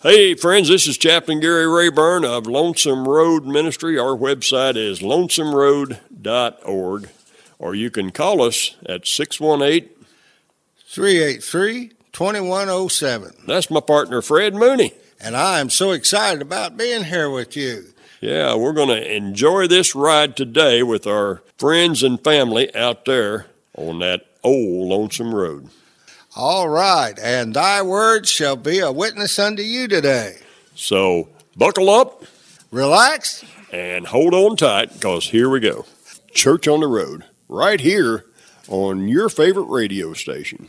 Hey, friends, this is Chaplain Gary Rayburn of Lonesome Road Ministry. Our website is lonesomeroad.org, or you can call us at 618 383 2107. That's my partner, Fred Mooney. And I am so excited about being here with you. Yeah, we're going to enjoy this ride today with our friends and family out there on that old lonesome road. All right, and thy word shall be a witness unto you today. So buckle up, relax, and hold on tight because here we go. Church on the Road, right here on your favorite radio station.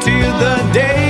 Till the day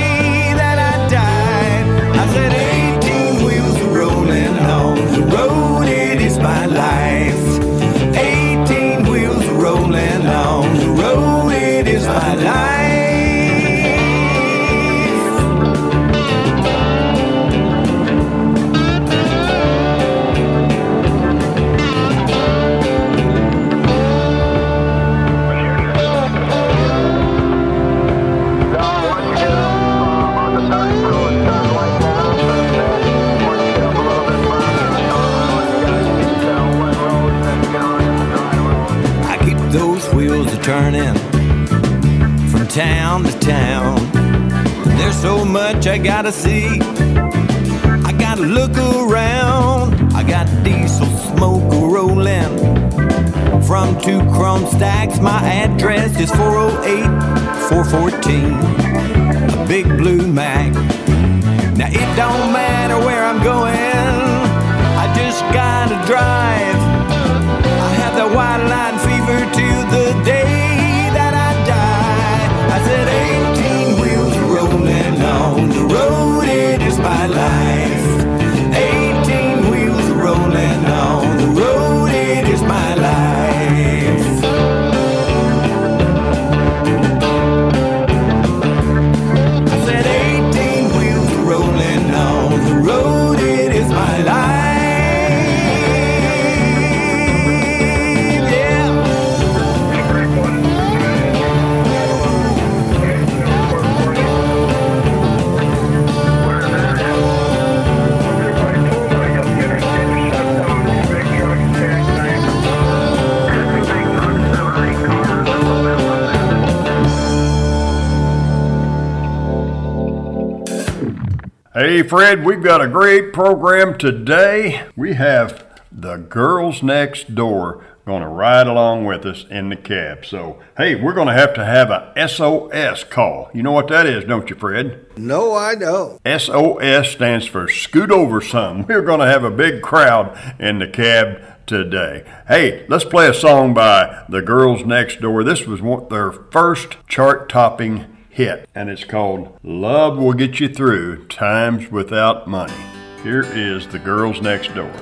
gotta see. I gotta look around. I got diesel smoke rolling from two chrome stacks. My address is 408 414. A big blue Mack. Now it don't matter where I'm going. I just gotta drive. Hey, Fred, we've got a great program today. We have the girls next door going to ride along with us in the cab. So, hey, we're going to have to have a SOS call. You know what that is, don't you, Fred? No, I don't. SOS stands for Scoot Over Some. We're going to have a big crowd in the cab today. Hey, let's play a song by the girls next door. This was one, their first chart topping hit, and it's called Love Will Get You Through Times Without Money. Here is The Girls Next Door.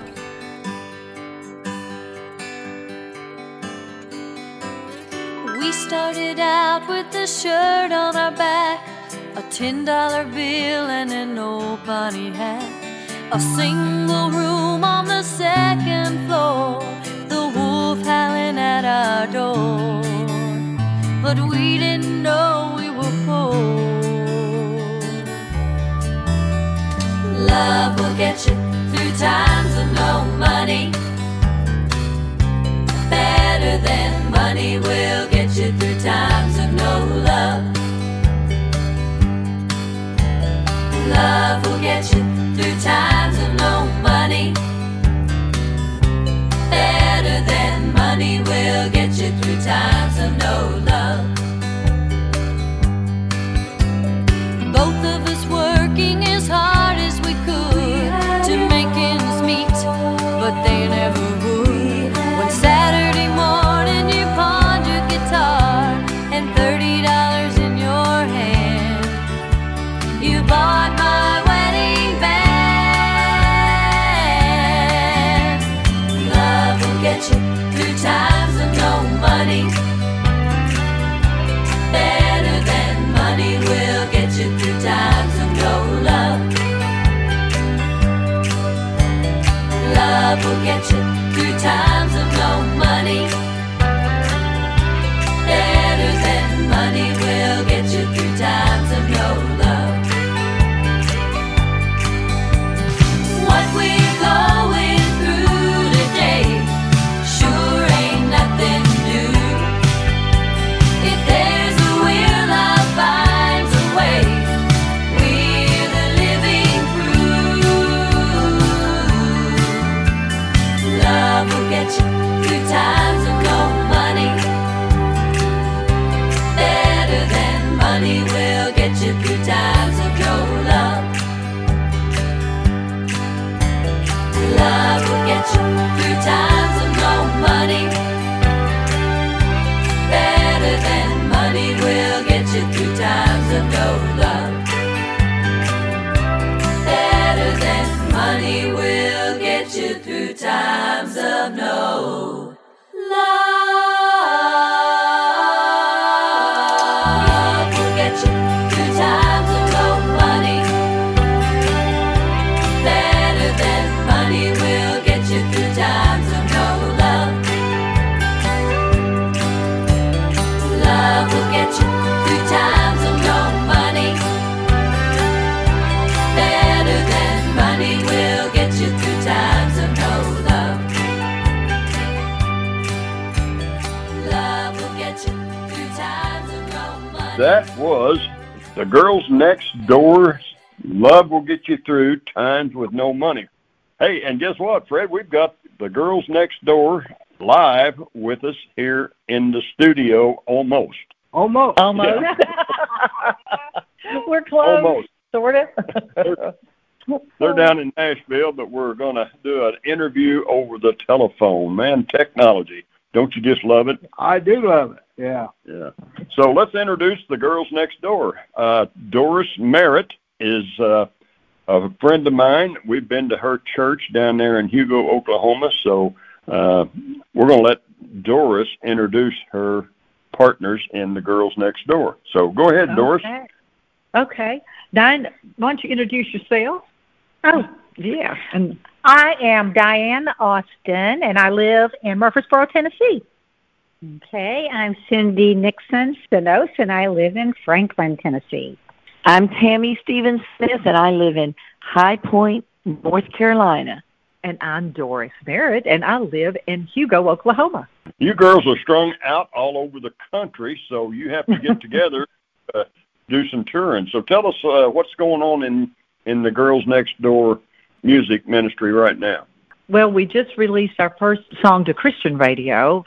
We started out with a shirt on our back, a $10 bill, and an old bunny hat. A single room on the second floor, the wolf howling at our door. But we didn't know we. Love will get you through times of no money. Better than money will get you through times of no love. Love will get you through times through times with no money. Hey, and guess what, Fred? We've got the girls next door live with us here in the studio almost. Almost. Almost. We're close. Almost. Sort of. They're down in Nashville, but we're going to do an interview over the telephone. Man, technology. Don't you just love it? I do love it. Yeah. Yeah. So let's introduce the girls next door. Uh, Doris Merritt is uh, a friend of mine. We've been to her church down there in Hugo, Oklahoma. So uh, we're going to let Doris introduce her partners in the girls next door. So go ahead, Doris. Okay. Okay. Diane, why don't you introduce yourself? Oh, Yeah. And I am Diane Austin, and I live in Murfreesboro, Tennessee. Okay, I'm Cindy Nixon Spinos, and I live in Franklin, Tennessee. I'm Tammy Stevens Smith, and I live in High Point, North Carolina. and I'm Doris Merritt, and I live in Hugo, Oklahoma. You girls are strung out all over the country, so you have to get together, uh, do some touring. So tell us uh, what's going on in in the girls next door music ministry right now. Well, we just released our first song to Christian radio,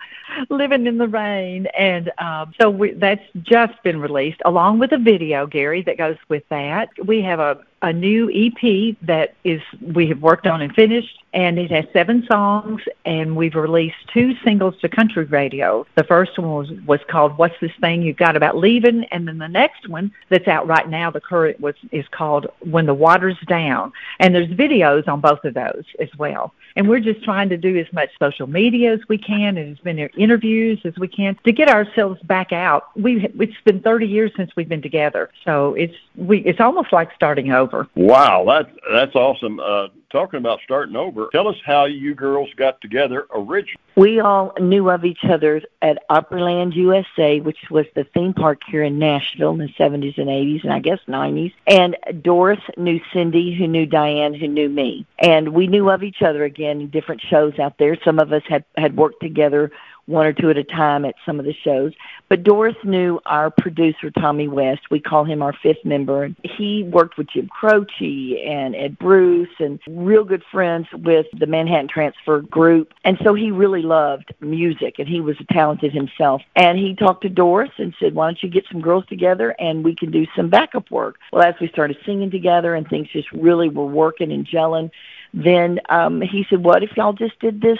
"Living in the Rain," and um, so we, that's just been released, along with a video, Gary, that goes with that. We have a a new EP that is we have worked on and finished, and it has seven songs, and we've released two singles to country radio. The first one was was called "What's This Thing You Got About Leaving," and then the next one that's out right now, the current was is called "When the Water's Down," and there's videos on both of those as well. And we're just trying to do as much social media as we can, and as many interviews as we can to get ourselves back out. We it's been 30 years since we've been together, so it's we it's almost like starting over. Wow, that's that's awesome. Uh, talking about starting over, tell us how you girls got together originally. We all knew of each other at Opryland USA, which was the theme park here in Nashville in the 70s and 80s, and I guess 90s. And Doris knew Cindy, who knew Diane, who knew me. And we knew of each other again in different shows out there. Some of us had, had worked together one or two at a time at some of the shows. But Doris knew our producer, Tommy West. We call him our fifth member. He worked with Jim Croce and Ed Bruce and real good friends with the Manhattan Transfer Group. And so he really loved music and he was talented himself. And he talked to Doris and said, why don't you get some girls together and we can do some backup work. Well, as we started singing together and things just really were working and gelling, then um, he said, what if y'all just did this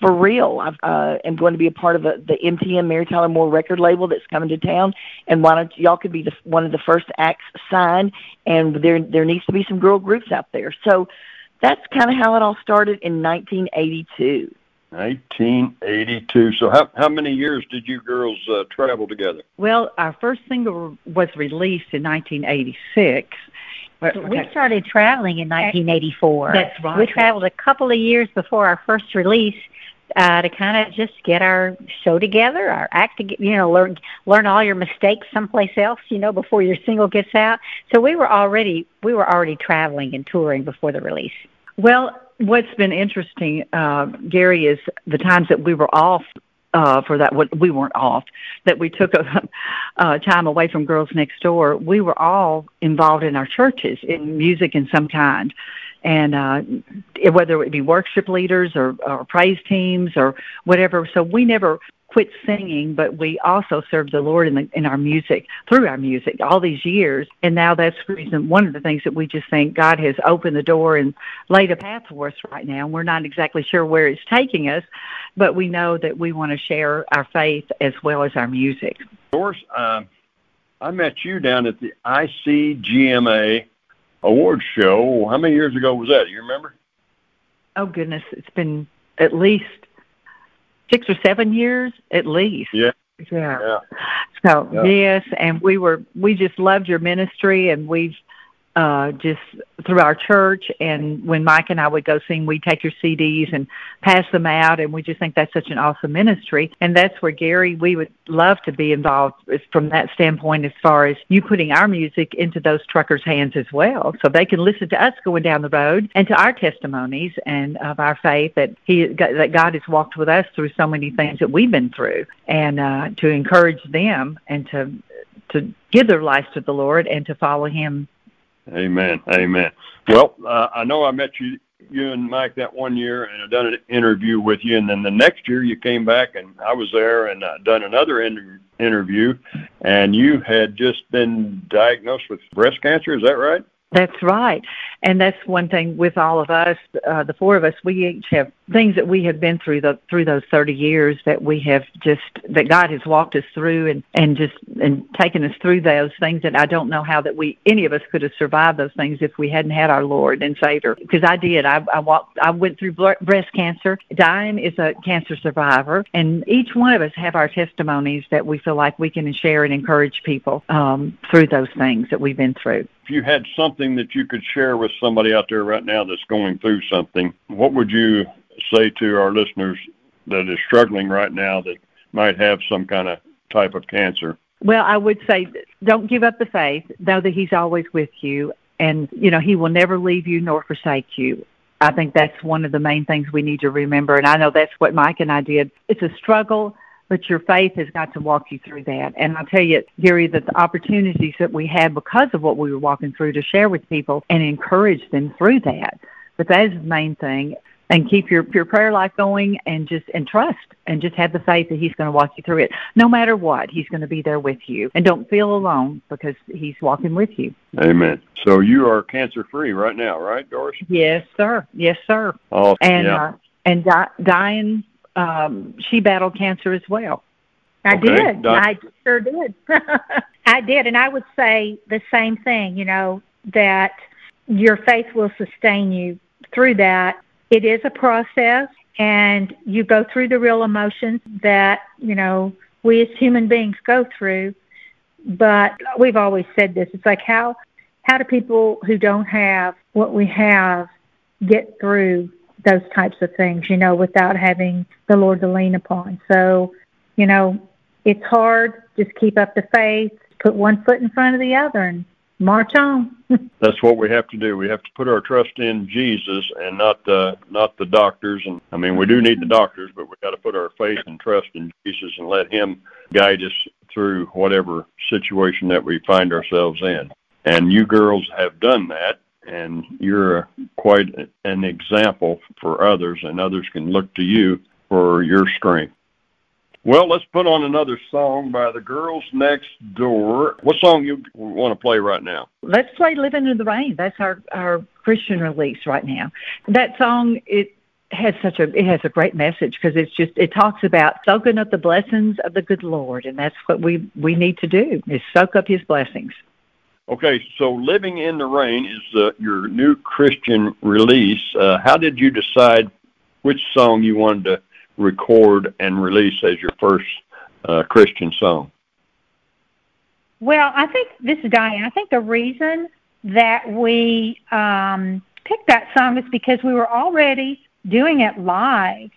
for real. I uh, am going to be a part of a, the MTM Mary Tyler Moore record label that's coming to town, and why don't y'all could be the, one of the first acts signed, and there there needs to be some girl groups out there. So that's kind of how it all started in 1982. 1982. So how how many years did you girls uh, travel together? Well, our first single was released in 1986. We started traveling in 1984. That's right. We traveled a couple of years before our first release uh, to kind of just get our show together, our act, to, you know, learn learn all your mistakes someplace else, you know, before your single gets out. So we were already we were already traveling and touring before the release. Well, what's been interesting, uh, Gary, is the times that we were off uh, for that. What we weren't off, that we took a uh, time away from Girls Next Door. We were all involved in our churches in music in some kind, and uh, whether it be worship leaders or, or praise teams or whatever. So we never quit singing, but we also served the Lord in, the, in our music, through our music, all these years. And now that's the reason, one of the things that we just think God has opened the door and laid a path for us right now. And we're not exactly sure where it's taking us, but we know that we want to share our faith as well as our music. Doris, uh, I met you down at the ICGMA awards show. How many years ago was that? You remember? Oh goodness, it's been at least six or seven years at least. Yeah. Yeah. Yeah. So Yeah. yes, and we were we just loved your ministry, and we've uh, just through our church. And when Mike and I would go sing, we'd take your CDs and pass them out, and we just think that's such an awesome ministry. And that's where Gary, we would love to be involved from that standpoint, as far as you putting our music into those truckers' hands as well, so they can listen to us going down the road and to our testimonies and of our faith that He that God has walked with us through so many things that we've been through, and uh, to encourage them and to to give their lives to the Lord and to follow Him Amen. Amen. Well, uh, I know I met you, you and Mike that one year, and I done an interview with you, and then the next year you came back, and I was there and uh, done another in- interview, and you had just been diagnosed with breast cancer. Is that right? That's right. And that's one thing with all of us, uh, the four of us, we each have things that we have been through the through those 30 years that we have just that God has walked us through and and just and taken us through those things that I don't know how that we any of us could have survived those things if we hadn't had our Lord and Savior. Because I did. I I walked I went through breast cancer. Diane is a cancer survivor and each one of us have our testimonies that we feel like we can share and encourage people um, through those things that we've been through. If you had something that you could share with somebody out there right now that's going through something, what would you say to our listeners that is struggling right now that might have some kind of type of cancer? Well, I would say don't give up the faith. Know that He's always with you, and you know He will never leave you nor forsake you. I think that's one of the main things we need to remember, and I know that's what Mike and I did. It's a struggle, but your faith has got to walk you through that. And I'll tell you, Gary, that the opportunities that we had because of what we were walking through to share with people and encourage them through that. But that is the main thing. And keep your your prayer life going, and just and trust, and just have the faith that He's going to walk you through it. No matter what, He's going to be there with you, and don't feel alone because He's walking with you. Amen. So you are cancer free right now, right, Doris? Yes, sir. Yes, sir. Oh, And yeah. uh, and Di- Diane, um, she battled cancer as well. I Okay, did. I sure did. I did, and I would say the same thing. You know that your faith will sustain you through that. It is a process, and you go through the real emotions that you know we as human beings go through. But we've always said this. It's like how how do people who don't have what we have get through those types of things, you know, without having the Lord to lean upon. So, you know, it's hard. Just keep up the faith, put one foot in front of the other, and march on. That's what we have to do. We have to put our trust in Jesus and not the not the doctors. And I mean, we do need the doctors, but we got to put our faith and trust in Jesus and let Him guide us through whatever situation that we find ourselves in. And you girls have done that, and you're quite an example for others, and others can look to you for your strength. Well, let's put on another song by the Girls Next Door. What song you want to play right now? Let's play "Living in the Rain." That's our our Christian release right now. That song it has such a it has a great message because it's just it talks about soaking up the blessings of the good Lord, and that's what we we need to do is soak up His blessings. Okay, so "Living in the Rain" is uh, your new Christian release. Uh, how did you decide which song you wanted to record and release as your first uh, Christian song? Well, I think this is Diane. I think the reason that we um, picked that song is because we were already doing it live.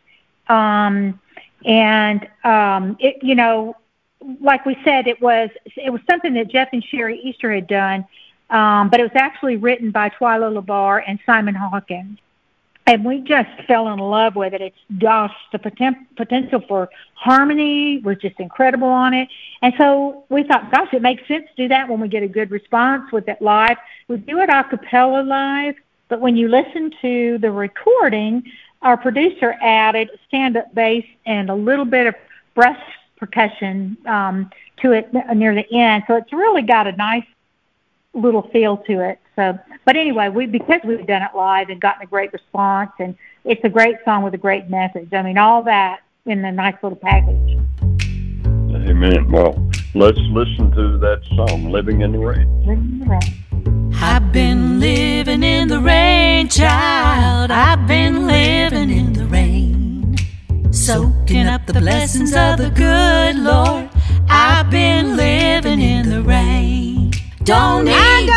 Um, and um, it, you know, like we said, it was it was something that Jeff and Sheri Easter had done, um, but it was actually written by Twila LaBar and Simon Hawkins. And we just fell in love with it. It's just the poten- potential for harmony was just incredible on it. And so we thought, gosh, it makes sense to do that when we get a good response with it live. We do it a cappella live, but when you listen to the recording, our producer added stand-up bass and a little bit of breast percussion um, to it near the end. So it's really got a nice little feel to it. So, but anyway, we because we've done it live and gotten a great response, and it's a great song with a great message. I mean, all that in a nice little package. Amen. Well, let's listen to that song, "Living in the Rain." Living in the rain. I've been living in the rain, child. I've been living in the rain, soaking up the blessings of the good Lord. I've been living in the rain. Don't need,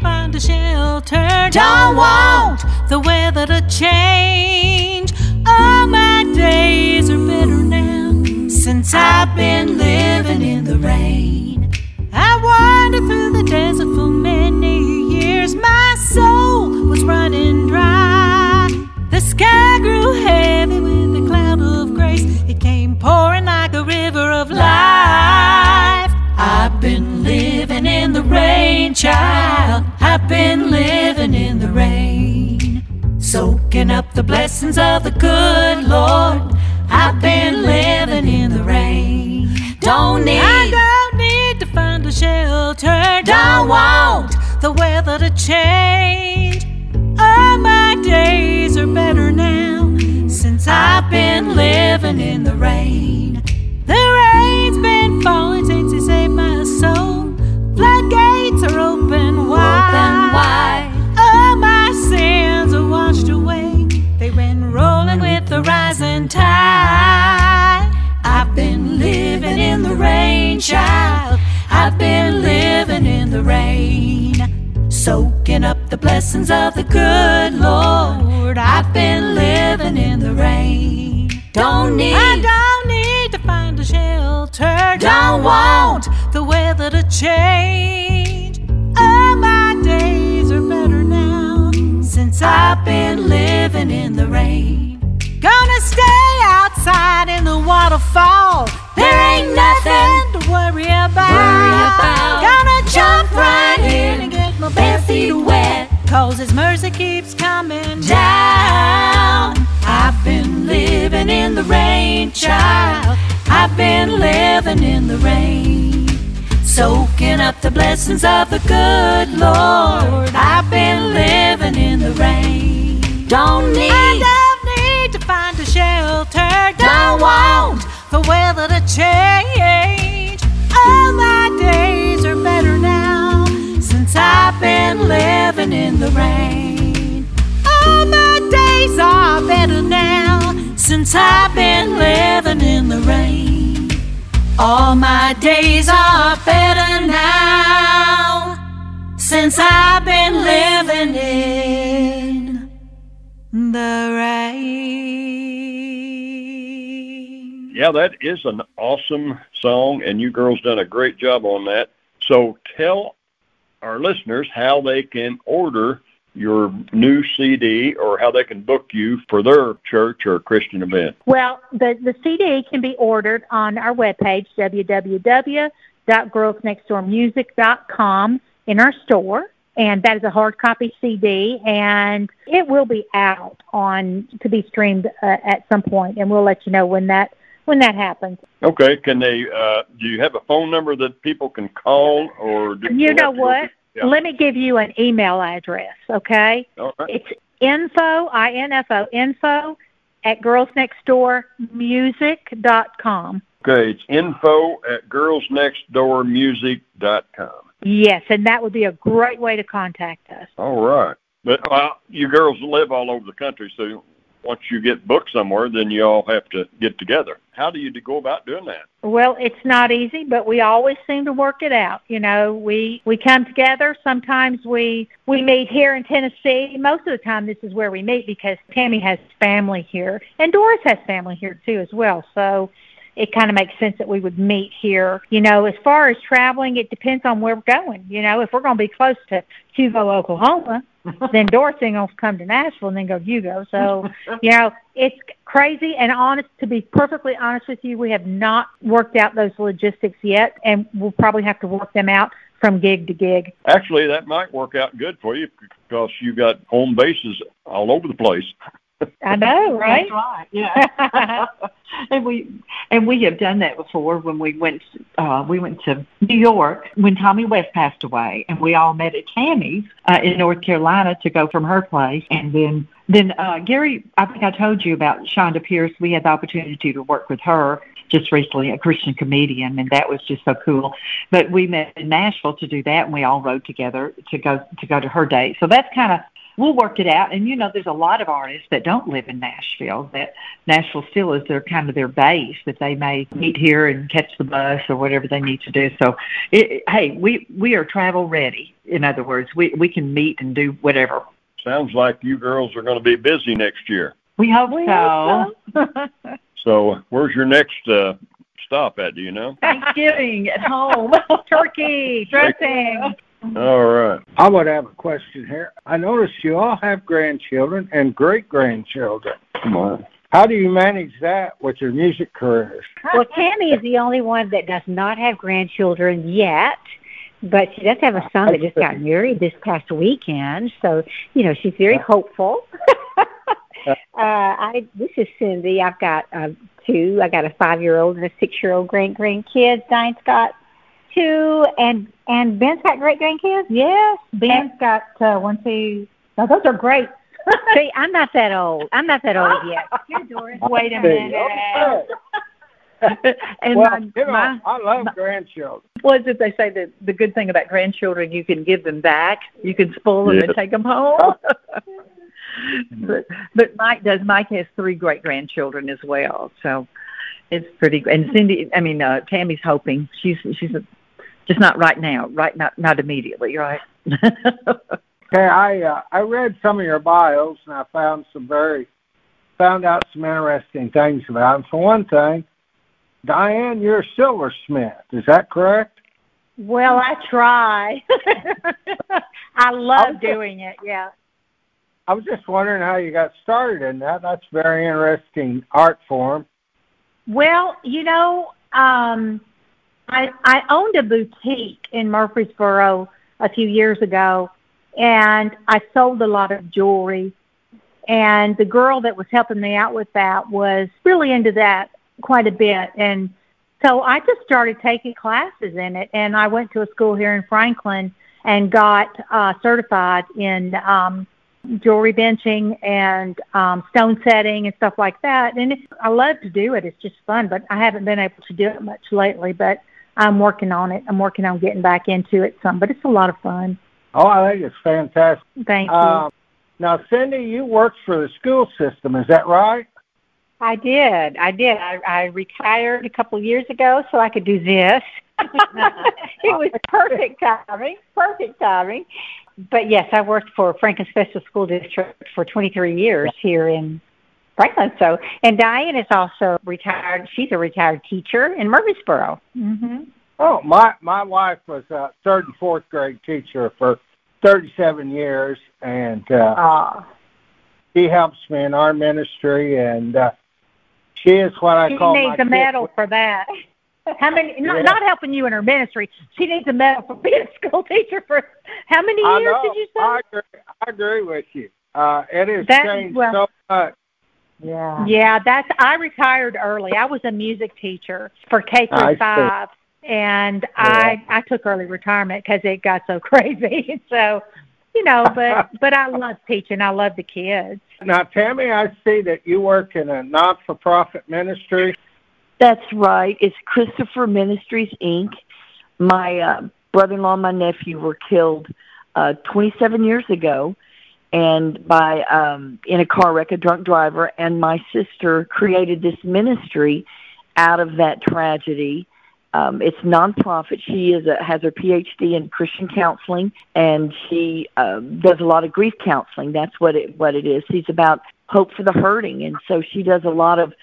find a shelter. Don't want the weather to change. All my days are better now since I've been living in the rain. I wandered through the desert for many years. My soul was running dry. The sky grew heavy blessings of the good Lord. I've been living in the rain. Don't need, I don't need to find a shelter. Don't want the weather to change. All my days are better now since I've been living in the rain. Rain, child. I've been living in the rain. Soaking up the blessings of the good Lord. I've been living in the rain. Don't need, I don't need to find a shelter. Don't want the weather to change. All my days are better now since I've been living in the rain. Gonna stay outside in the waterfall. There ain't nothing to worry about. Worry about. Gonna jump right in and get my bare feet wet. Cause His mercy keeps coming down. I've been living in the rain, child. I've been living in the rain. Soaking up the blessings of the good Lord. I've been living in the rain. Don't need, I don't need to find a shelter. Don't want the weather to change. All my days are better now since I've been living in the rain. All my days are better now since I've been living in the rain. All my days are better now since I've been living in the rain. Yeah, that is an awesome song, and you girls done a great job on that. So tell our listeners how they can order your new CD or how they can book you for their church or Christian event. Well, the, the CD can be ordered on our webpage, www.girlsnextdoormusic.com, in our store. And that is a hard copy CD, and it will be out on to be streamed uh, at some point, and we'll let you know when that when that happens. Okay, can they? Uh, do you have a phone number that people can call, or do You know have to go what? Yeah. Let me give you an email address, okay? All right. It's info, I-N-F-O, info at girlsnextdoormusic.com. Okay, it's info at girlsnextdoormusic.com. Yes, and that would be a great way to contact us. All right. But well, you girls live all over the country, so once you get booked somewhere, then you all have to get together. How do you go about doing that? Well, it's not easy, but we always seem to work it out. You know, we we come together. Sometimes we we meet here in Tennessee. Most of the time, this is where we meet because Tammy has family here, and Doris has family here too as well. So it kind of makes sense that we would meet here. You know, as far as traveling, it depends on where we're going. You know, if we're going to be close to Hugo, Oklahoma, then going to come to Nashville and then go to Hugo. So, you know, it's crazy and honest. To be perfectly honest with you, we have not worked out those logistics yet, and we'll probably have to work them out from gig to gig. Actually, that might work out good for you because you've got home bases all over the place. I know, right? That's right. Yeah. and we and we have done that before when we went uh we went to New York when Tommy West passed away and we all met at Tammy's uh in North Carolina to go from her place and then then uh Gary I think I told you about Chonda Pierce. We had the opportunity to work with her just recently, a Christian comedian, and that was just so cool. But we met in Nashville to do that, and we all rode together to go to go to her date. So that's kind of we'll work it out. And you know, there's a lot of artists that don't live in Nashville. That Nashville still is their kind of their base. That they may meet here and catch the bus or whatever they need to do. So, it, hey, we we are travel ready. In other words, we we can meet and do whatever. Sounds like you girls are going to be busy next year. We hope We so. hope So, where's your next uh, stop at? Do you know? Thanksgiving at home. Turkey, dressing. All right. I would have a question here. I noticed you all have grandchildren and great grandchildren. Come on. How do you manage that with your music careers? Well, Tammy is the only one that does not have grandchildren yet, but she does have a son that just got married this past weekend. So, you know, she's very hopeful. uh, I this is Cindy. I've got uh, two. I got a five-year-old and a six-year-old great grandkids. Diane's got two, and and Ben's got great grandkids. Yes, Ben's got uh, one, two. Now those are great. See, I'm not that old. I'm not that old yet. Here, Doris. Wait a minute. and well, my, you know, my I love grandchildren. was it they say that the good thing about grandchildren you can give them back you can spoil them Yeah. and take them home but but mike does mike has three great grandchildren as well so it's pretty and cindy i mean uh tammy's hoping she's she's a, just not right now right not not immediately right Okay, I uh, I read some of your bios and I found some very found out some interesting things about them. For one thing, Diane, you're a silversmith. Is that correct? Well, I try. I love doing it. Yeah. I was just wondering how you got started in that. That's very interesting art form. Well, you know, um, I I owned a boutique in Murfreesboro a few years ago, and I sold a lot of jewelry. And the girl that was helping me out with that was really into that quite a bit, and so I just started taking classes in it. And I went to a school here in Franklin and got uh, certified in um, jewelry benching and um, stone setting and stuff like that. And it, I love to do it. It's just fun, but I haven't been able to do it much lately. But I'm working on it. I'm working on getting back into it some, but it's a lot of fun. Oh, I think it's fantastic. Thank you. Um, now, Cindy, you worked for the school system. Is that right? I did. I did. I, I retired a couple of years ago so I could do this. it was perfect timing. Perfect timing. But yes, I worked for Franklin Special School District for 23 years here in Franklin. So, and Diane is also retired. She's a retired teacher in Murfreesboro. hmm Oh, my my wife was a third and fourth grade teacher for 37 years, and uh, Uh, she helps me in our ministry, and uh, she is what I she call my needs a kid- medal for that. How many? Not, Yeah. not helping you in her ministry. She needs a medal for being a school teacher for how many years did you say? I agree, I agree with you. Uh, it has That- changed well- so much. Yeah Yeah, that's. I retired early. I was a music teacher for K through five, and I I took early retirement because it got so crazy. so, you know, but but I love teaching. I love the kids. Now, Tammy, I see that you work in a not-for-profit ministry. That's right. It's Christopher Ministries Inc. My uh, brother-in-law and my nephew were killed uh, 27 years ago, and by um, in a car wreck, a drunk driver. And my sister created this ministry out of that tragedy. Um, it's nonprofit. She is a, has her PhD in Christian counseling, and she um, does a lot of grief counseling. That's what it what it is. She's about hope for the hurting, and so she does a lot of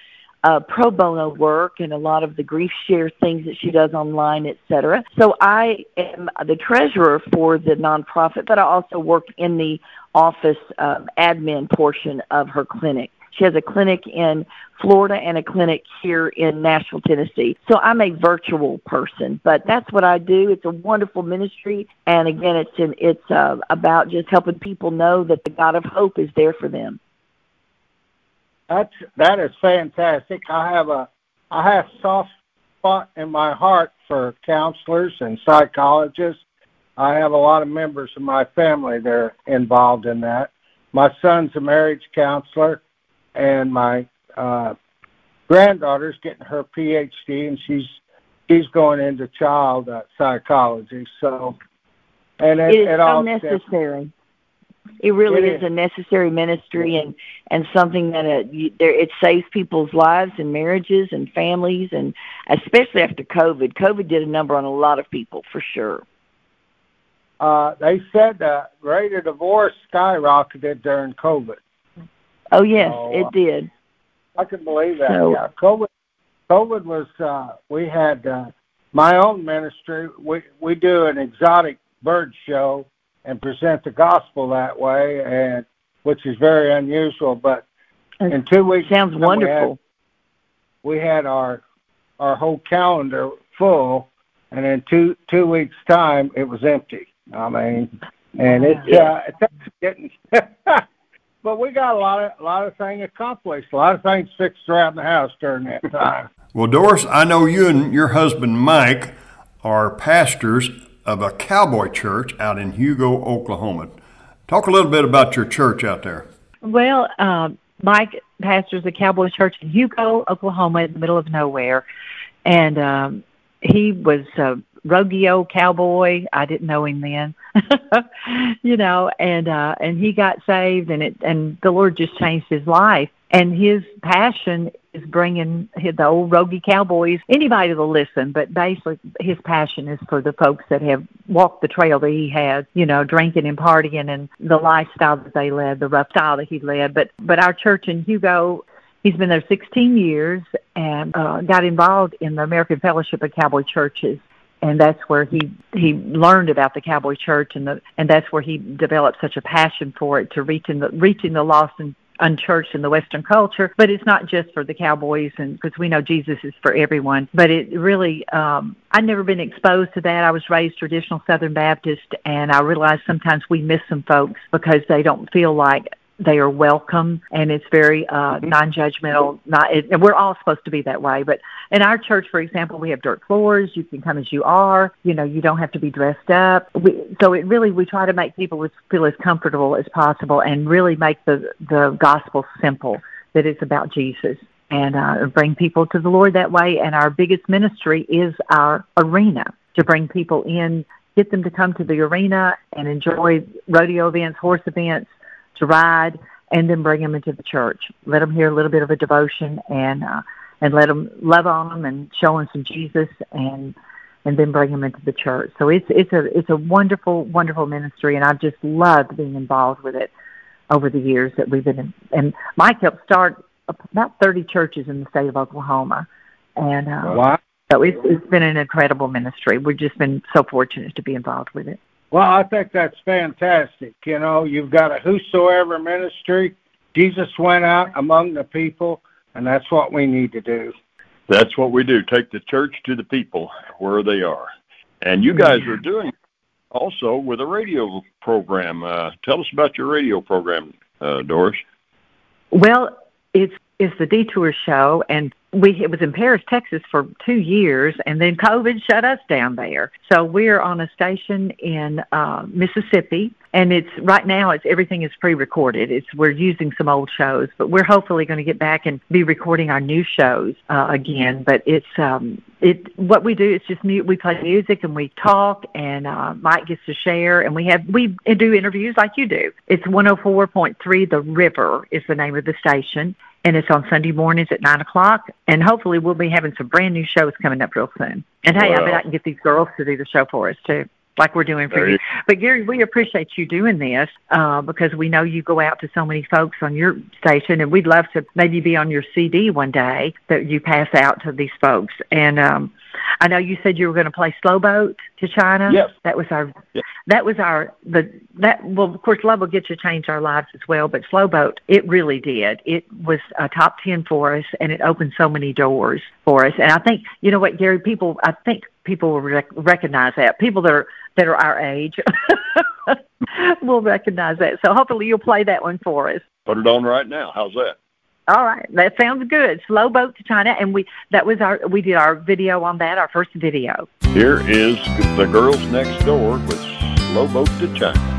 uh, pro bono work and a lot of the grief share things that she does online, etc. So I am the treasurer for the nonprofit, but I also work in the office um, admin portion of her clinic. She has a clinic in Florida and a clinic here in Nashville, Tennessee. So I'm a virtual person, but that's what I do. It's a wonderful ministry, and again, it's in, it's uh, about just helping people know that the God of hope is there for them. That's that is fantastic. I have a I have soft spot in my heart for counselors and psychologists. I have a lot of members of my family that are involved in that. My son's a marriage counselor, and my uh, granddaughter's getting her PhD, and she's she's going into child uh, psychology. So, and it, it is it so all necessary. It really It is. is. a necessary ministry and and something that uh, you, there it saves people's lives and marriages and families and especially after COVID. COVID did a number on a lot of people for sure. Uh, they said the rate of divorce skyrocketed during COVID. Oh yes, Oh, it uh, did. I can believe that. So- yeah, COVID. COVID was. Uh, we had uh, my own ministry. We we do an exotic bird show and present the gospel that way, and which is very unusual. But in two weeks, Sounds time, we had- wonderful. we had our our whole calendar full, and in two two weeks time it was empty. I mean, and it's uh, it's getting. but we got a lot of a lot of things accomplished, a lot of things fixed around the house during that time. Well, Doris, I know you and your husband Mike are pastors of a cowboy church out in Hugo, Oklahoma. Talk a little bit about your church out there. Well, um, Mike pastors a cowboy church in Hugo, Oklahoma, in the middle of nowhere, and um, he was a rodeo cowboy. I didn't know him then, you know, and uh, and he got saved, and it and the Lord just changed his life. And his passion is bringing the old rogie cowboys anybody to listen, but basically his passion is for the folks that have walked the trail that he had, you know, drinking and partying and the lifestyle that they led, the rough style that he led. But but our church in Hugo He's been there 16 years and uh, got involved in the American Fellowship of Cowboy Churches, and that's where he he learned about the cowboy church, and the and that's where he developed such a passion for it to reaching the reaching the lost and unchurched in the Western culture. But it's not just for the cowboys, and because we know Jesus is for everyone. But it really, um, I'd never been exposed to that. I was raised traditional Southern Baptist, and I realized sometimes we miss some folks because they don't feel like they are welcome and it's very uh non-judgmental not it, and we're all supposed to be that way but in our church for example we have dirt floors you can come as you are you know you don't have to be dressed up. We, so it really we try to make people as- feel as comfortable as possible and really make the the gospel simple that it's about jesus and uh, bring people to the lord that way. And our biggest ministry is our arena to bring people in get them to come to the arena and enjoy rodeo events horse events to ride and then bring them into the church. Let them hear a little bit of a devotion and uh, and let them love on them and show them some Jesus and and then bring them into the church. So it's it's a it's a wonderful wonderful ministry and I've just loved being involved with it over the years that we've been in. And Mike helped start about 30 churches in the state of Oklahoma. And uh, Wow. so it's it's been an incredible ministry. We've just been so fortunate to be involved with it. Well, I think that's fantastic. You know, you've got a whosoever ministry. Jesus went out among the people, and that's what we need to do. That's what we do. Take the church to the people where they are. And you guys are doing also with a radio program. Uh, tell us about your radio program, uh, Doris. Well, it's is the Detour Show, and we it was in Paris, Texas for two years, and then COVID shut us down there. So we're on a station in uh, Mississippi, and it's right now it's everything is pre-recorded. It's we're using some old shows, but we're hopefully going to get back and be recording our new shows uh, again. But it's um, it what we do is just. We play music and we talk, and uh, Mike gets to share, and we have we do interviews like you do. It's 104.3 The River is the name of the station and it's on Sunday mornings at nine o'clock. And hopefully, we'll be having some brand new shows coming up real soon. And hey, Well. I bet I can get these girls to do the show for us too, like we're doing for you. But Gary, we appreciate you doing this uh, because we know you go out to so many folks on your station, and we'd love to maybe be on your CD one day that you pass out to these folks. And um, I know you said you were going to play Slow Boat to China. Yes. that was our Yes. that was our the that well of course love will get you change our lives as well but slow boat it really did it was a top 10 for us and it opened so many doors for us and i think you know what gary people i think people will rec- recognize that. People that are that are our age will recognize that. So hopefully you'll play that one for us. Put it on right now. How's that? all right. That sounds good. Slow boat to china. And we that was our we did our video on that our first video. Here is the girls next door with Slow Boat to China.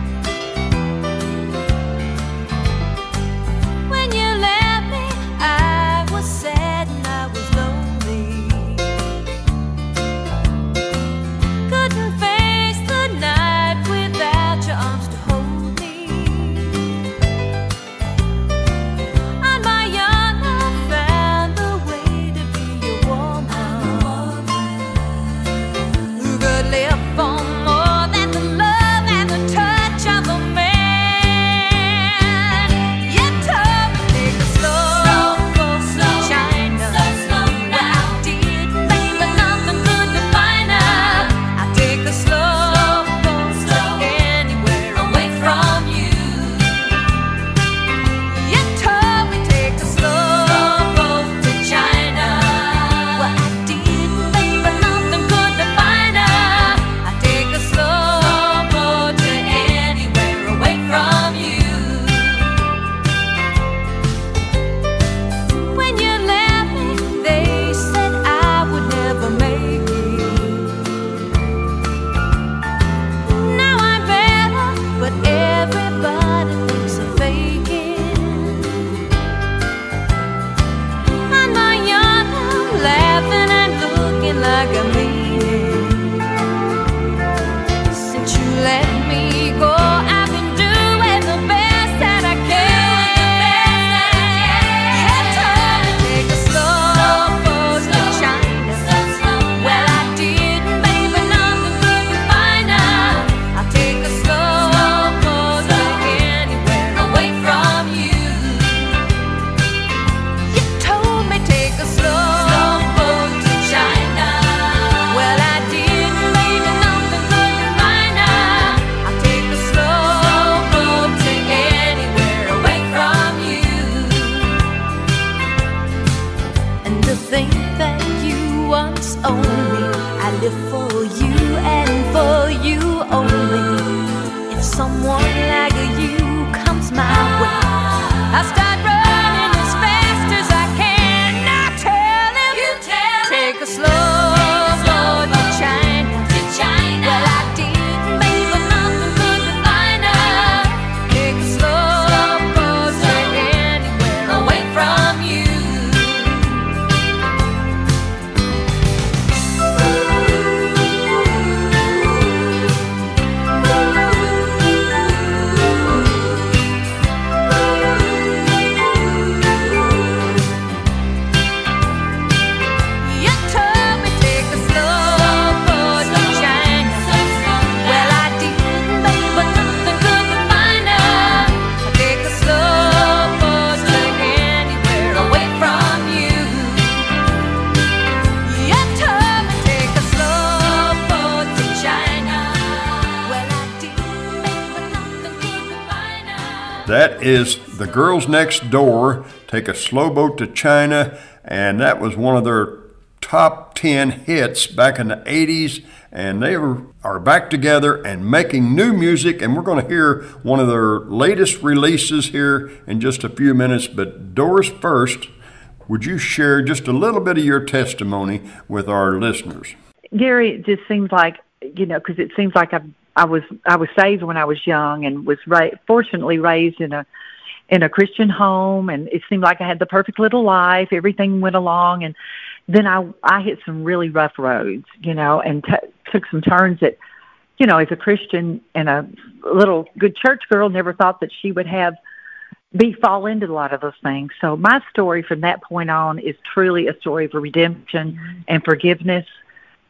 Is The Girls Next Door Take a Slow Boat to China, and that was one of their top 10 hits back in the 80s. And they are back together and making new music, and we're going to hear one of their latest releases here in just a few minutes. But Doris first, Would you share just a little bit of your testimony with our listeners? Gary, it just seems like you know because it seems like I I was I was saved when I was young and was ra- fortunately raised in a in a Christian home, and it seemed like I had the perfect little life. Everything went along, and then I I hit some really rough roads, you know, and t- took some turns that, you know, as a Christian and a little good church girl, never thought that she would have be fall into a lot of those things. So my story from that point on is truly a story of redemption and forgiveness,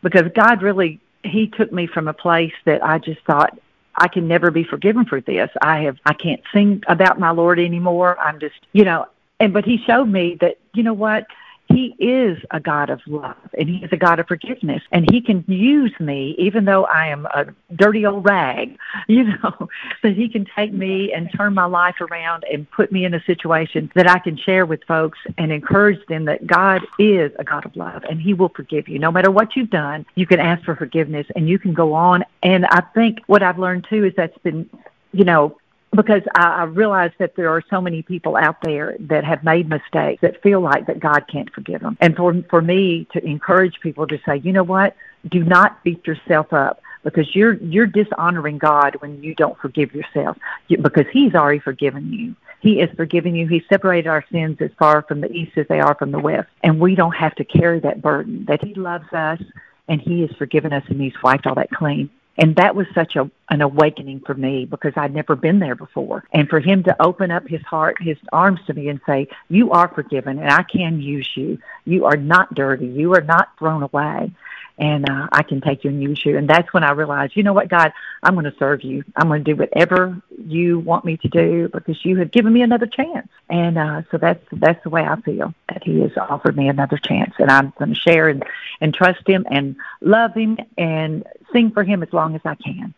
because God really He took me from a place that I just thought I can never be forgiven for this. I have I can't sing about my Lord anymore. I'm just you know and but he showed me that you know what he is a God of love and He is a God of forgiveness and He can use me even though I am a dirty old rag, you know, that He can take me and turn my life around and put me in a situation that I can share with folks and encourage them that God is a God of love and He will forgive you. No matter what you've done, you can ask for forgiveness and you can go on. And I think what I've learned too is that's been you know, because I, I realize that there are so many people out there that have made mistakes that feel like that God can't forgive them. And for for me to encourage people to say, you know what, do not beat yourself up because you're you're dishonoring God when you don't forgive yourself because He's already forgiven you. He is forgiving you. He separated our sins as far from the east as they are from the west, and we don't have to carry that burden. That He loves us and He has forgiven us and He's wiped all that clean. And that was such a an awakening for me because I'd never been there before. And for him to open up his heart, his arms to me and say, "You are forgiven and I can use you. You are not dirty. You are not thrown away." And uh, I can take you and use you. And that's when I realized, you know what, God, I'm going to serve you. I'm going to do whatever you want me to do because you have given me another chance. And uh, so that's that's the way I feel that He has offered me another chance, and I'm going to share and and trust Him and love Him and sing for Him as long as I can.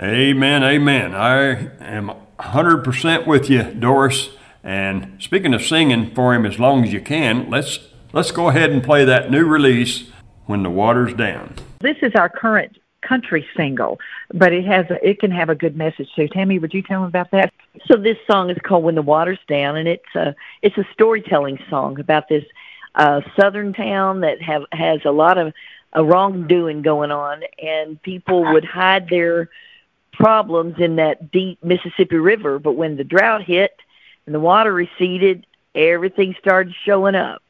Amen. Amen. I am 100% with you, Doris. And speaking of singing for him as long as you can, let's let's go ahead and play that new release when the water's down. This is our current country single, but it has a, it can have a good message too. Tammy, would you tell them about that? So this song is called "When the Water's Down," and it's a it's a storytelling song about this uh, southern town that have has a lot of a wrongdoing going on, and people would hide their problems in that deep Mississippi River. But when the drought hit and the water receded, everything started showing up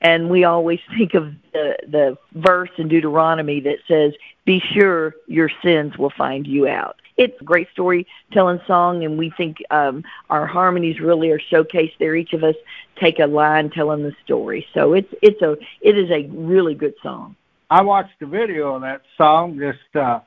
and we always think of the the verse in Deuteronomy that says, "Be sure your sins will find you out." It's a great storytelling song, and we think um, our harmonies really are showcased there. Each of us take a line telling the story, so it's it's a it is a really good song. I watched the video of that song just uh,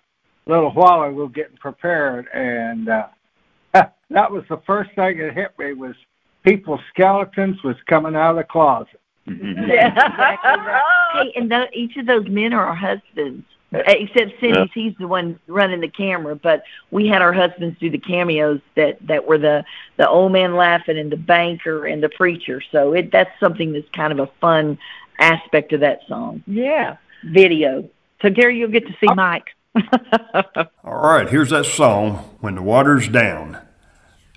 a little while ago, getting prepared, and uh, that was the first thing that hit me was people's skeletons was coming out of the closet. Mm-hmm. hey, and the, each of those men are our husbands, except Cindy's. Yeah. He's the one running the camera. But we had our husbands do the cameos that that were the the old man laughing and the banker and the preacher. So it that's something that's kind of a fun aspect of that song. Yeah, video. So Gary, you'll get to see Mike. All right, here's that song when the water's down.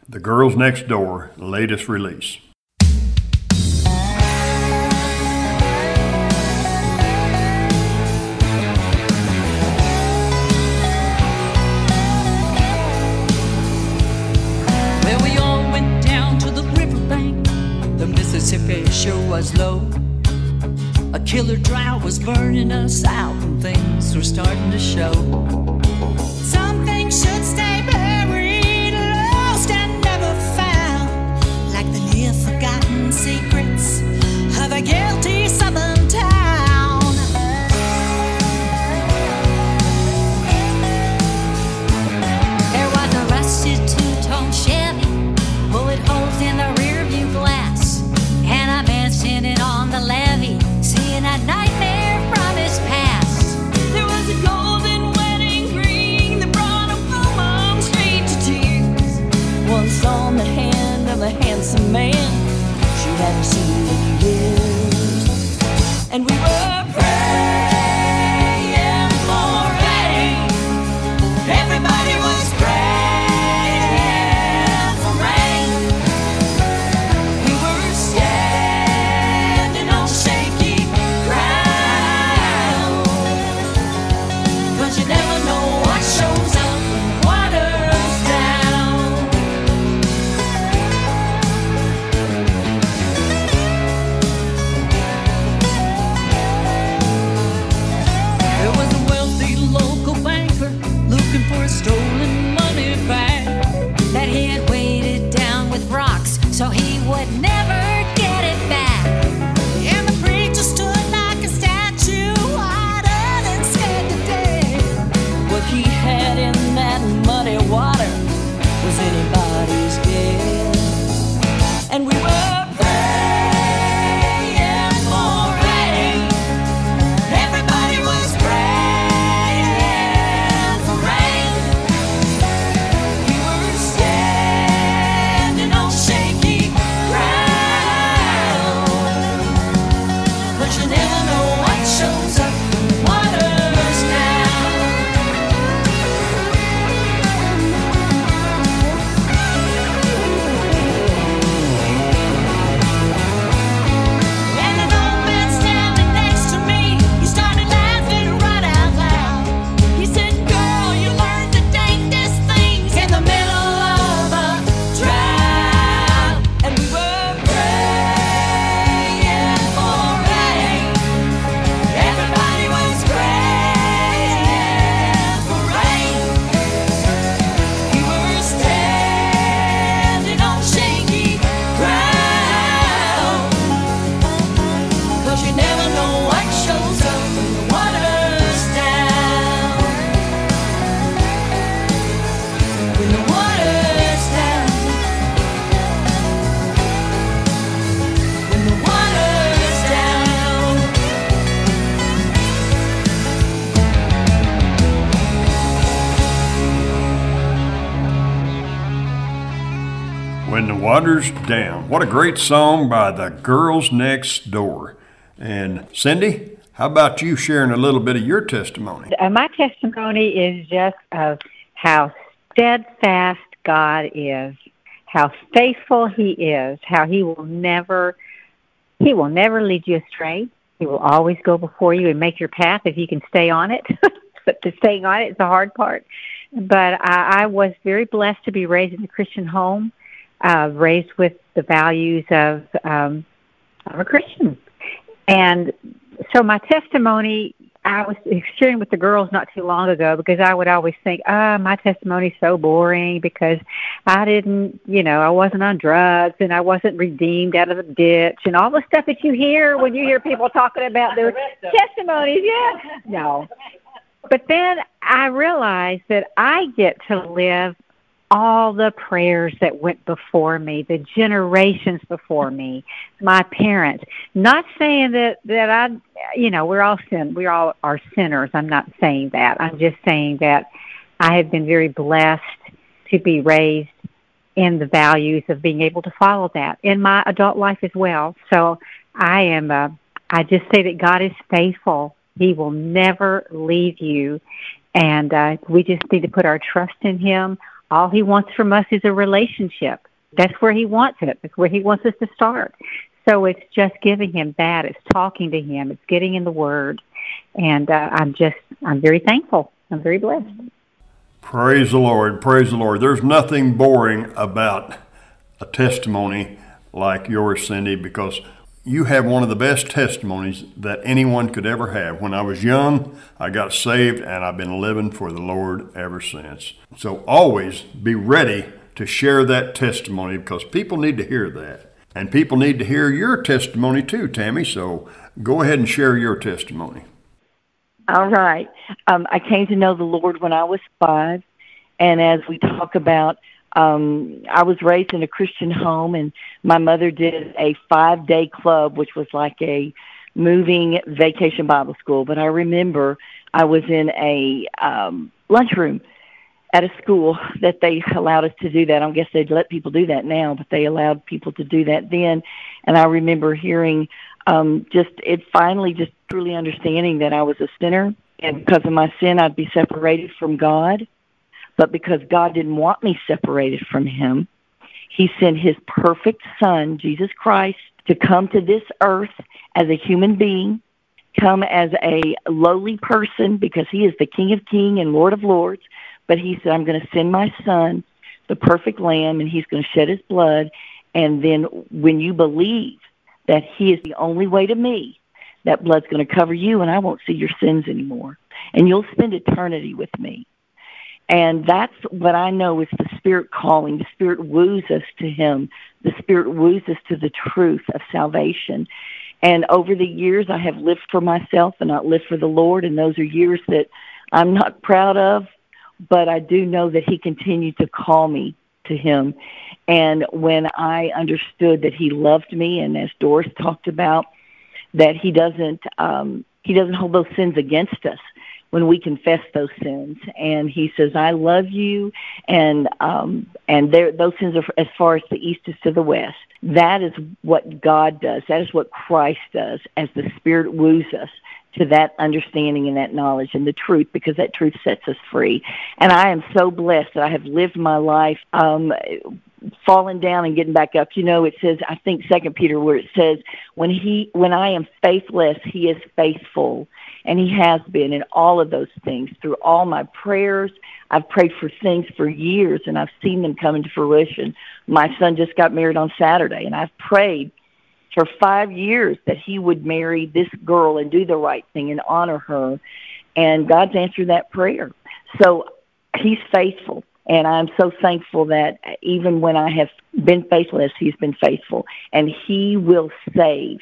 The Girls Next Door, latest release. Was low. A killer drought was burning us out, and things were starting to show. Some things should stay buried, lost and never found, like the near forgotten secrets of a guilty of a man. She hadn't seen in years, and we were Water's Down. What a great song by the Girls Next Door. And Cindy, how about you sharing a little bit of your testimony? Uh, my testimony is just of how steadfast God is, how faithful He is, how He will never, He will never lead you astray. He will always go before you and make your path if you can stay on it. but the staying on it is the hard part. But I, I was very blessed to be raised in a Christian home, uh, raised with the values of um, of a Christian, and so my testimony I was sharing with the girls not too long ago because I would always think, ah, my testimony's so boring because I didn't, you know, I wasn't on drugs and I wasn't redeemed out of the ditch and all the stuff that you hear when you hear people talking about their testimonies. Yeah, no. But then I realized that I get to live all the prayers that went before me, the generations before me, my parents. Not saying that that I, you know, we're all sin, we all are sinners. I'm not saying that. I'm just saying that I have been very blessed to be raised in the values of being able to follow that in my adult life as well. So I am. Uh, I just say that God is faithful. He will never leave you, and uh, we just need to put our trust in Him all he wants from us is a relationship. That's where he wants it. That's where he wants us to start. So it's just giving him that. It's talking to him. It's getting in the Word, and uh, I'm just I'm very thankful. I'm very blessed. Praise the Lord. Praise the Lord. There's nothing boring about a testimony like yours, Cindy, because you have one of the best testimonies that anyone could ever have. When I was young, I got saved and I've been living for the Lord ever since. So always be ready to share that testimony because people need to hear that. And people need to hear your testimony too, Tammy. So go ahead and share your testimony. All right. Um, I came to know the Lord when I was five. And as we talk about um I was raised in a Christian home and my mother did a 5-day club which was like a moving vacation Bible school but I remember I was in a um lunchroom at a school that they allowed us to do that. I guess they'd let people do that now, but they allowed people to do that then. And I remember hearing um just it finally just truly understanding that I was a sinner and because of my sin I'd be separated from God but because God didn't want me separated from him, he sent his perfect son, Jesus Christ, to come to this earth as a human being, come as a lowly person because he is the King of Kings and Lord of Lords. But he said, I'm going to send my son, the perfect lamb, and he's going to shed his blood. And then when you believe that he is the only way to me, that blood's going to cover you and I won't see your sins anymore. And you'll spend eternity with me. And that's what I know is the Spirit calling. The Spirit woos us to Him. The Spirit woos us to the truth of salvation. And over the years, I have lived for myself and not lived for the Lord. And those are years that I'm not proud of, but I do know that He continued to call me to Him. And when I understood that He loved me, and as Doris talked about, that He doesn't um, He doesn't hold those sins against us when we confess those sins. And he says, I love you. And, um, and there, those sins are as far as the east is to the west. That is what God does. That is what Christ does as the Spirit woos us to that understanding and that knowledge and the truth because that truth sets us free. And I am so blessed that I have lived my life um falling down and getting back up. You know, it says I think second Peter where it says when he when I am faithless, he is faithful. And he has been in all of those things through all my prayers. I've prayed for things for years and I've seen them come into fruition. My son just got married on Saturday and I've prayed for five years that he would marry this girl and do the right thing and honor her. And God's answered that prayer. So he's faithful. And I'm so thankful that even when I have been faithless, he's been faithful. And he will save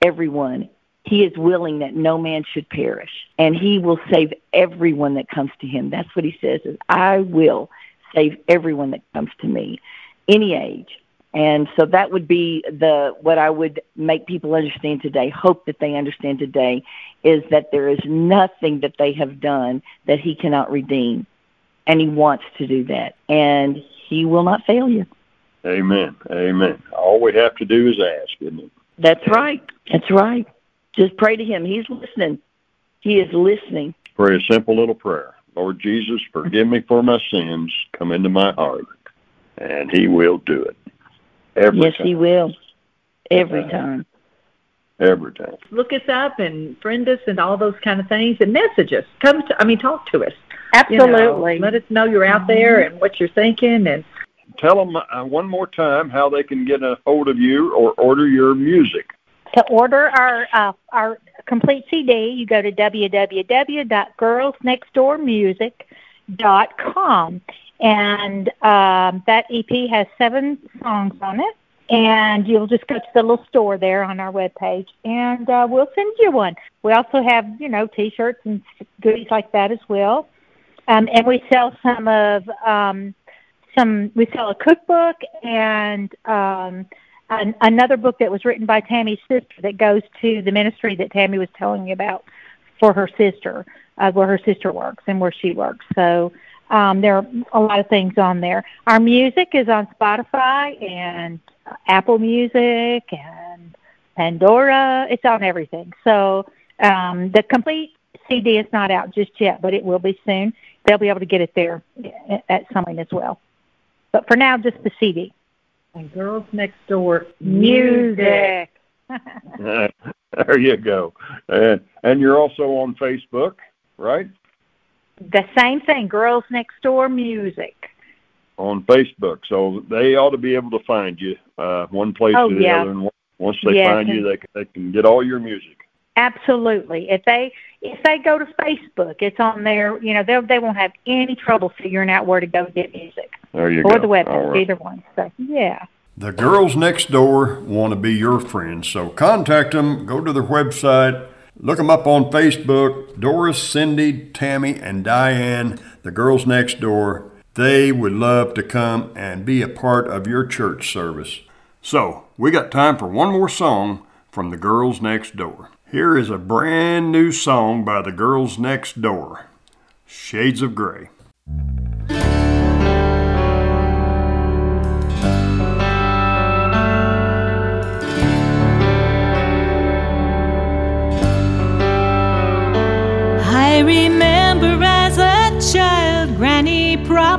everyone he is willing that no man should perish, and he will save everyone that comes to him. That's what he says is I will save everyone that comes to me, any age. And so that would be the what I would make people understand today, hope that they understand today is that there is nothing that they have done that he cannot redeem. And he wants to do that. And he will not fail you. Amen. Amen. All we have to do is ask, isn't it? That's right. That's right. Just pray to Him. He's listening. He is listening. Pray a simple little prayer. Lord Jesus, forgive me for my sins. Come into my heart. And He will do it. Every yes, time. He will. Every time. Every time. Look us up and friend us and all those kind of things and message us. Come to, I mean, talk to us. You know, Absolutely. let us know you're out there and what you're thinking and Tell them uh, one more time how they can get a hold of you or order your music. To order our uh, our complete CD, you go to www.girlsnextdoormusic.com, and um, that EP has seven songs on it. And you'll just go to the little store there on our webpage, and uh, we'll send you one. We also have, you know, T-shirts and goodies like that as well. Um, and we sell some of um, some. We sell a cookbook and um, an, another book that was written by Tammy's sister that goes to the ministry that Tammy was telling you about for her sister, uh, where her sister works and where she works. So um, there are a lot of things on there. Our music is on Spotify and Apple Music and Pandora. It's on everything. So um, the complete CD is not out just yet, but it will be soon. They'll be able to get it there at- at some point as well. But for now, just the CD. and Girls Next Door Music. there you go. And and you're also on Facebook, right? The same thing, Girls Next Door Music. On Facebook, so they ought to be able to find you uh, one place Oh, to the yeah. other. And once they Yes, find you, they can, they can get all your music. Absolutely. If they if they go to Facebook, it's on there. You know, they they won't have any trouble figuring out where to go get music There you or go. the website, All right. either one. So yeah. The girls next door want to be your friends, so contact them. Go to their website, look them up on Facebook. Doris, Cindy, Tammy, and Diane, the girls next door. They would love to come and be a part of your church service. So, we got time for one more song from the girls next door. Here is a brand new song by the girls next door Shades of Gray.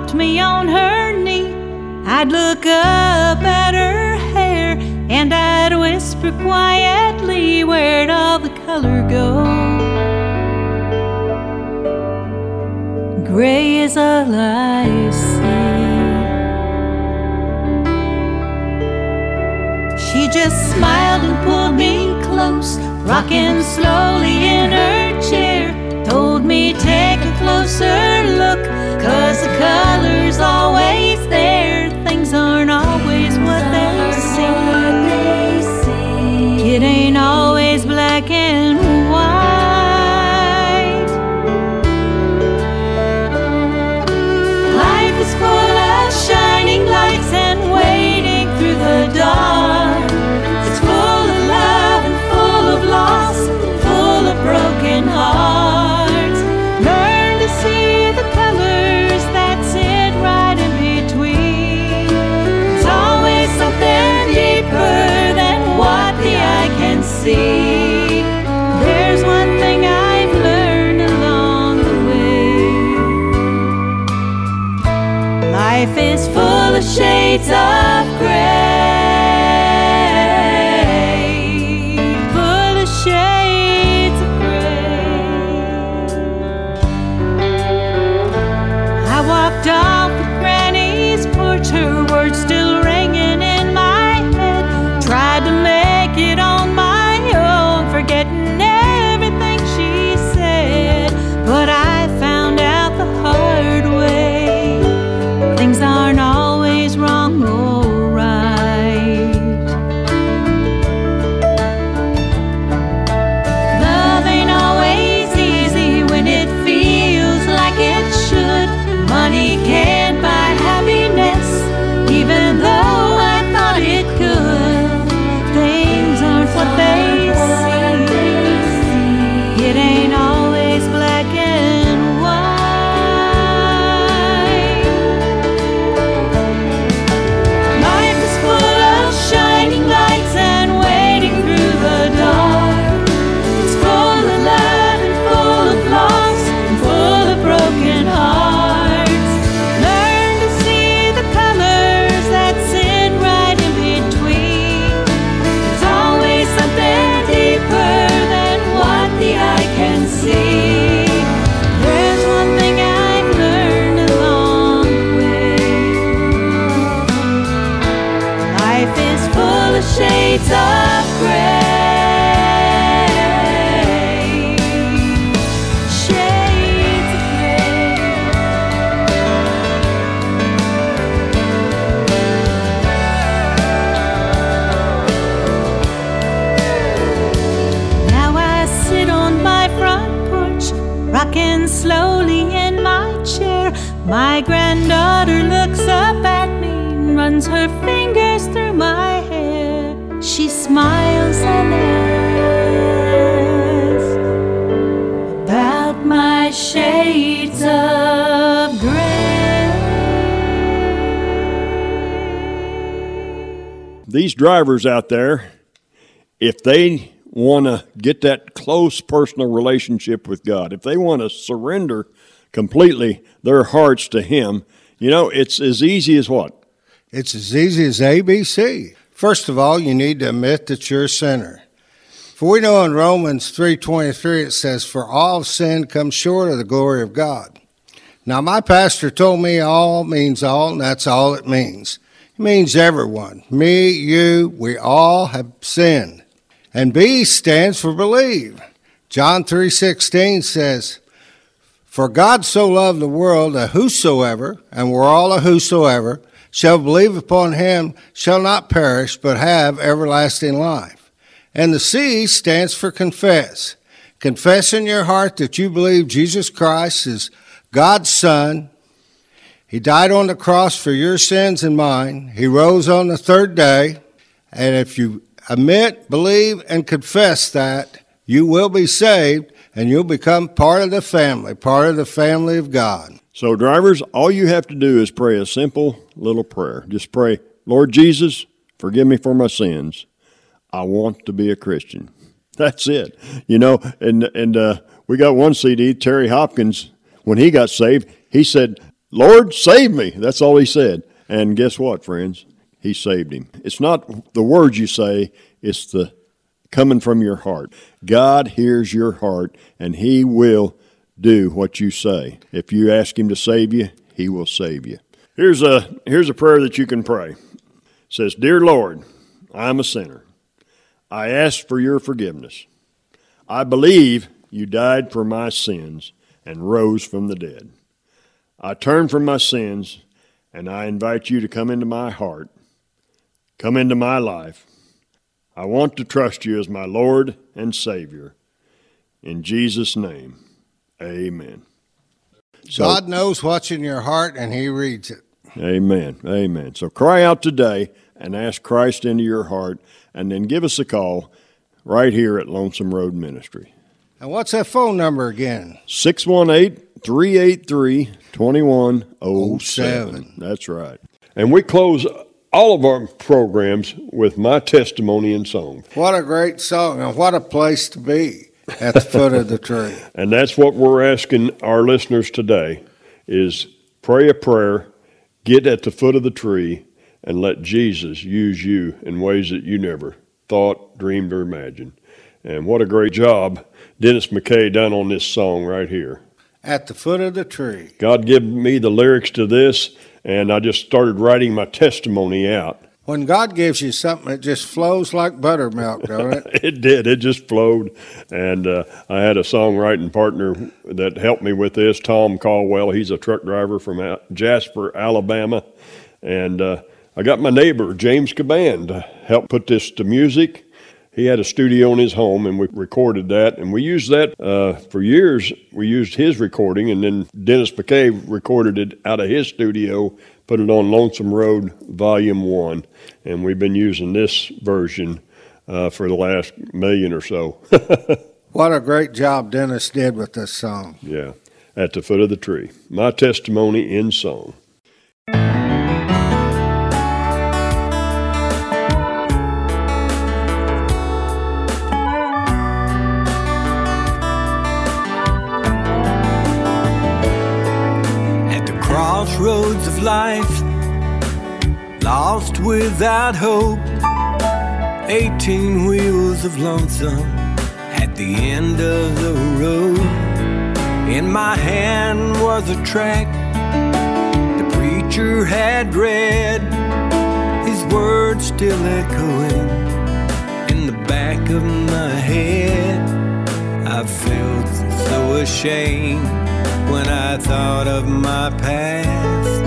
Propped me on her knee. I'd look up at her hair and I'd whisper quietly, Where'd all the color go? Gray is all I see. She just smiled and pulled me close, rocking slowly in her chair. Told me take a closer color's always full of These drivers out there, if they want to get that close personal relationship with God, if they want to surrender completely their hearts to Him, you know, it's as easy as what? It's as easy as ABC. First of all, you need to admit that you're a sinner. For we know in Romans 3:23 it says for all sin comes short of the glory of God. Now my pastor told me all means all and that's all it means. Means everyone. Me, you, we all have sinned. And B stands for believe. John 3:16 says for God so loved the world that whosoever, and we're all a whosoever, shall believe upon him shall not perish, but have everlasting life. And the C stands for confess. Confess in your heart that you believe Jesus Christ is God's Son. He died on the cross for your sins and mine. He rose on the third day. And if you admit, believe, and confess that, you will be saved and you'll become part of the family, part of the family of God. So, drivers, all you have to do is pray a simple little prayer. Just pray, Lord Jesus, forgive me for my sins. I want to be a Christian. That's it. You know, and and uh, we got one CD, Terry Hopkins, when he got saved, he said, Lord, save me. That's all he said. And guess what, friends? He saved him. It's not the words you say, it's the coming from your heart. God hears your heart and he will do what you say. If you ask him to save you, he will save you. Here's a here's a prayer that you can pray. It says, "Dear Lord, I'm a sinner. I ask for your forgiveness. I believe you died for my sins and rose from the dead. I turn from my sins and I invite you to come into my heart. Come into my life. I want to trust you as my Lord and Savior. In Jesus' name, amen. So- God knows what's in your heart and he reads it. Amen. Amen. So cry out today and ask Christ into your heart, and then give us a call right here at Lonesome Road Ministry. And what's that phone number again? 618 383 2107. That's right. And we close all of our programs with my testimony and song. What a great song and what a place to be at the foot of the tree. And that's what we're asking our listeners today is pray a prayer, get at the foot of the tree, and let Jesus use you in ways that you never thought, dreamed, or imagined. And what a great job Dennis McKay done on this song right here. At the foot of the tree. God gave me the lyrics to this, and I just started writing my testimony out. When God gives you something, it just flows like buttermilk, don't it? It did. It just flowed. And uh, I had a songwriting partner that helped me with this, Tom Caldwell. He's a truck driver from Jasper, Alabama. And uh, I got my neighbor, James Caban, to help put this to music. He had a studio in his home, and we recorded that. And we used that uh, for years. We used his recording, and then Dennis McKay recorded it out of his studio, put it on Lonesome Road Volume 1. And we've been using this version uh, for the last million or so. What a great job Dennis did with this song. yeah, at the foot of the tree. My testimony in song. Of life, lost without hope. 18 wheels of lonesome at the end of the road. In my hand was a track the preacher had read. His words still echoing in the back of my head. I felt so ashamed when I thought of my past.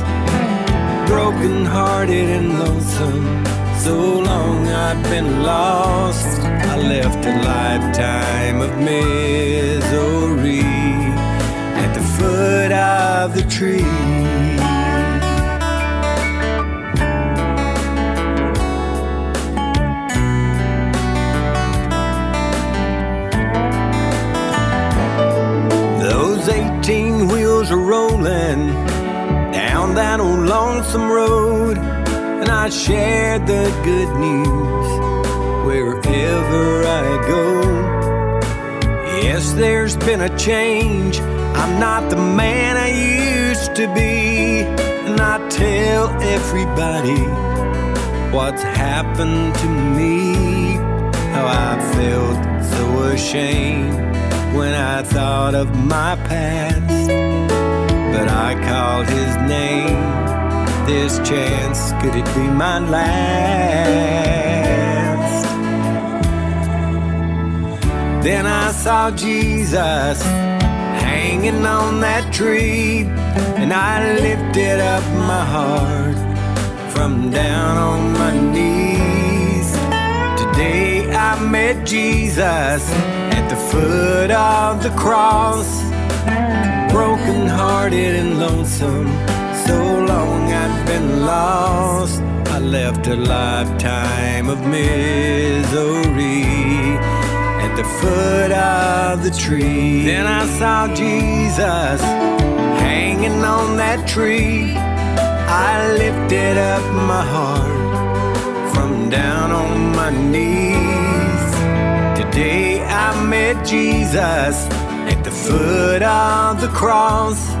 Broken hearted and lonesome, so long I've been lost. I left a lifetime of misery at the foot of the tree. Lonesome road, and I shared the good news wherever I go. Yes, there's been a change. I'm not the man I used to be, and I tell everybody what's happened to me. How I felt so ashamed when I thought of my past. But I called his name. This chance, could it be my last? Then I saw Jesus hanging on that tree, and I lifted up my heart from down on my knees. Today I met Jesus at the foot of the cross. Broken hearted and lonesome, so long I'd been lost. I left a lifetime of misery at the foot of the tree. Then I saw Jesus hanging on that tree. I lifted up my heart from down on my knees. Today I met Jesus at the foot of the cross.